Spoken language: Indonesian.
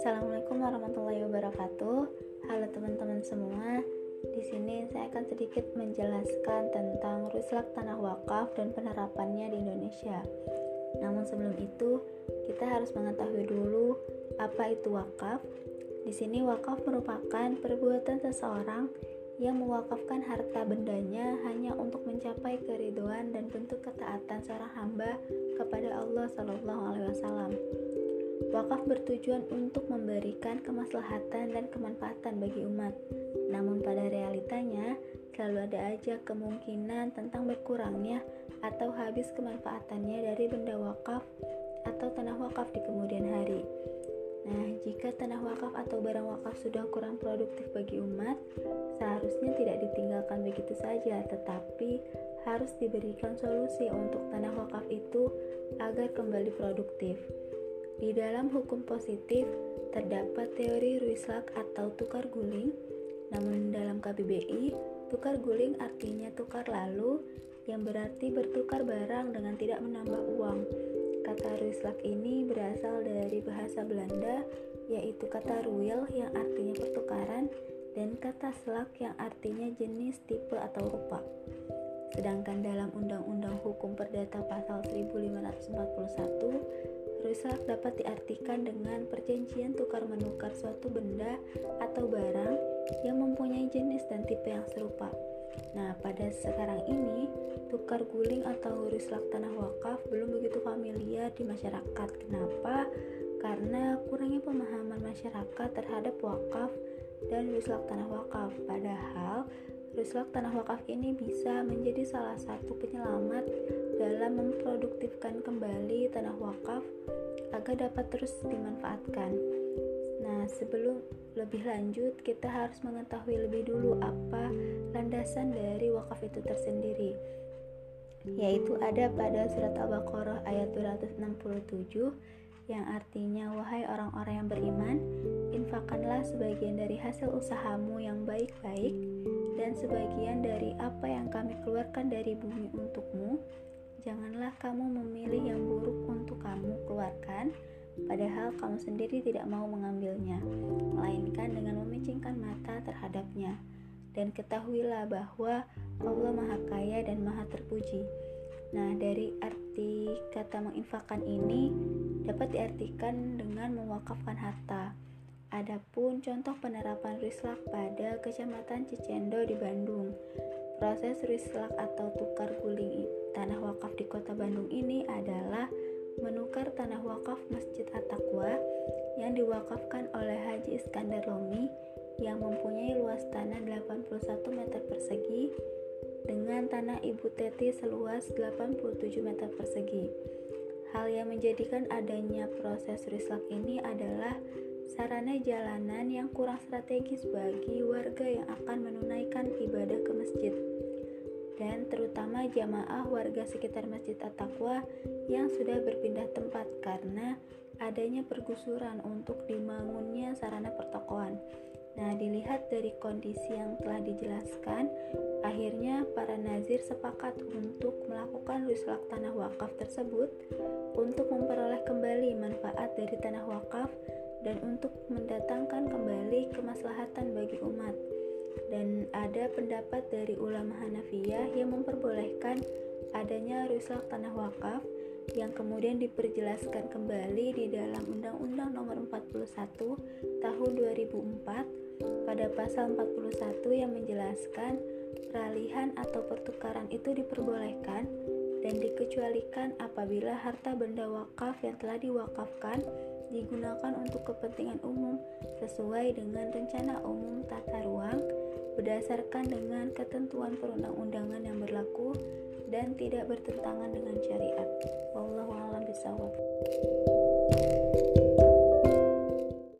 Assalamualaikum warahmatullahi wabarakatuh. Halo teman-teman semua. Di sini saya akan sedikit menjelaskan tentang ruslak tanah wakaf dan penerapannya di Indonesia. Namun sebelum itu, kita harus mengetahui dulu apa itu wakaf. Di sini wakaf merupakan perbuatan seseorang yang mewakafkan harta bendanya hanya untuk mencapai keriduan dan bentuk ketaatan seorang hamba kepada Allah Shallallahu Alaihi Wasallam. Wakaf bertujuan untuk memberikan kemaslahatan dan kemanfaatan bagi umat. Namun pada realitanya selalu ada aja kemungkinan tentang berkurangnya atau habis kemanfaatannya dari benda wakaf atau tanah wakaf di kemudian hari. Nah, jika tanah wakaf atau barang wakaf sudah kurang produktif bagi umat, seharusnya tidak ditinggalkan begitu saja, tetapi harus diberikan solusi untuk tanah wakaf itu agar kembali produktif. Di dalam hukum positif, terdapat teori Ruislak atau tukar guling, namun dalam KBBI, tukar guling artinya tukar lalu, yang berarti bertukar barang dengan tidak menambah uang. Kata ruislak ini berasal dari bahasa Belanda, yaitu kata ruil yang artinya pertukaran dan kata slak yang artinya jenis, tipe, atau rupa. Sedangkan dalam Undang-Undang Hukum Perdata Pasal 1541, ruislak dapat diartikan dengan perjanjian tukar-menukar suatu benda atau barang yang mempunyai jenis dan tipe yang serupa. Nah, pada sekarang ini, tukar guling atau ruslak tanah wakaf belum begitu familiar di masyarakat. Kenapa? Karena kurangnya pemahaman masyarakat terhadap wakaf dan ruslak tanah wakaf. Padahal, ruslak tanah wakaf ini bisa menjadi salah satu penyelamat dalam memproduktifkan kembali tanah wakaf agar dapat terus dimanfaatkan. Nah, sebelum lebih lanjut, kita harus mengetahui lebih dulu apa landasan dari wakaf itu tersendiri. Yaitu ada pada surat Al-Baqarah ayat 267 yang artinya wahai orang-orang yang beriman, infakkanlah sebagian dari hasil usahamu yang baik-baik dan sebagian dari apa yang kami keluarkan dari bumi untukmu. Janganlah kamu memilih yang buruk untuk kamu keluarkan padahal kamu sendiri tidak mau mengambilnya, melainkan dengan memicingkan mata terhadapnya. Dan ketahuilah bahwa Allah Maha Kaya dan Maha Terpuji. Nah, dari arti kata menginfakkan ini dapat diartikan dengan mewakafkan harta. Adapun contoh penerapan rislak pada Kecamatan Cicendo di Bandung. Proses rislak atau tukar guling tanah wakaf di Kota Bandung ini adalah menukar tanah wakaf Masjid At-Taqwa yang diwakafkan oleh Haji Iskandar Lomi yang mempunyai luas tanah 81 meter persegi dengan tanah Ibu Teti seluas 87 meter persegi. Hal yang menjadikan adanya proses rislak ini adalah sarana jalanan yang kurang strategis bagi warga yang akan menunaikan ibadah ke masjid dan terutama jamaah warga sekitar Masjid At-Taqwa yang sudah berpindah tempat karena adanya pergusuran untuk dibangunnya sarana pertokoan. Nah, dilihat dari kondisi yang telah dijelaskan, akhirnya para nazir sepakat untuk melakukan ruslak tanah wakaf tersebut untuk memperoleh kembali manfaat dari tanah wakaf dan untuk mendatangkan kembali kemaslahatan bagi umat dan ada pendapat dari ulama Hanafiyah yang memperbolehkan adanya rusak tanah wakaf yang kemudian diperjelaskan kembali di dalam Undang-Undang Nomor 41 Tahun 2004 pada pasal 41 yang menjelaskan peralihan atau pertukaran itu diperbolehkan dan dikecualikan apabila harta benda wakaf yang telah diwakafkan digunakan untuk kepentingan umum sesuai dengan rencana umum tata ruang berdasarkan dengan ketentuan perundang-undangan yang berlaku dan tidak bertentangan dengan syariat. Wallahu a'lam bishawab.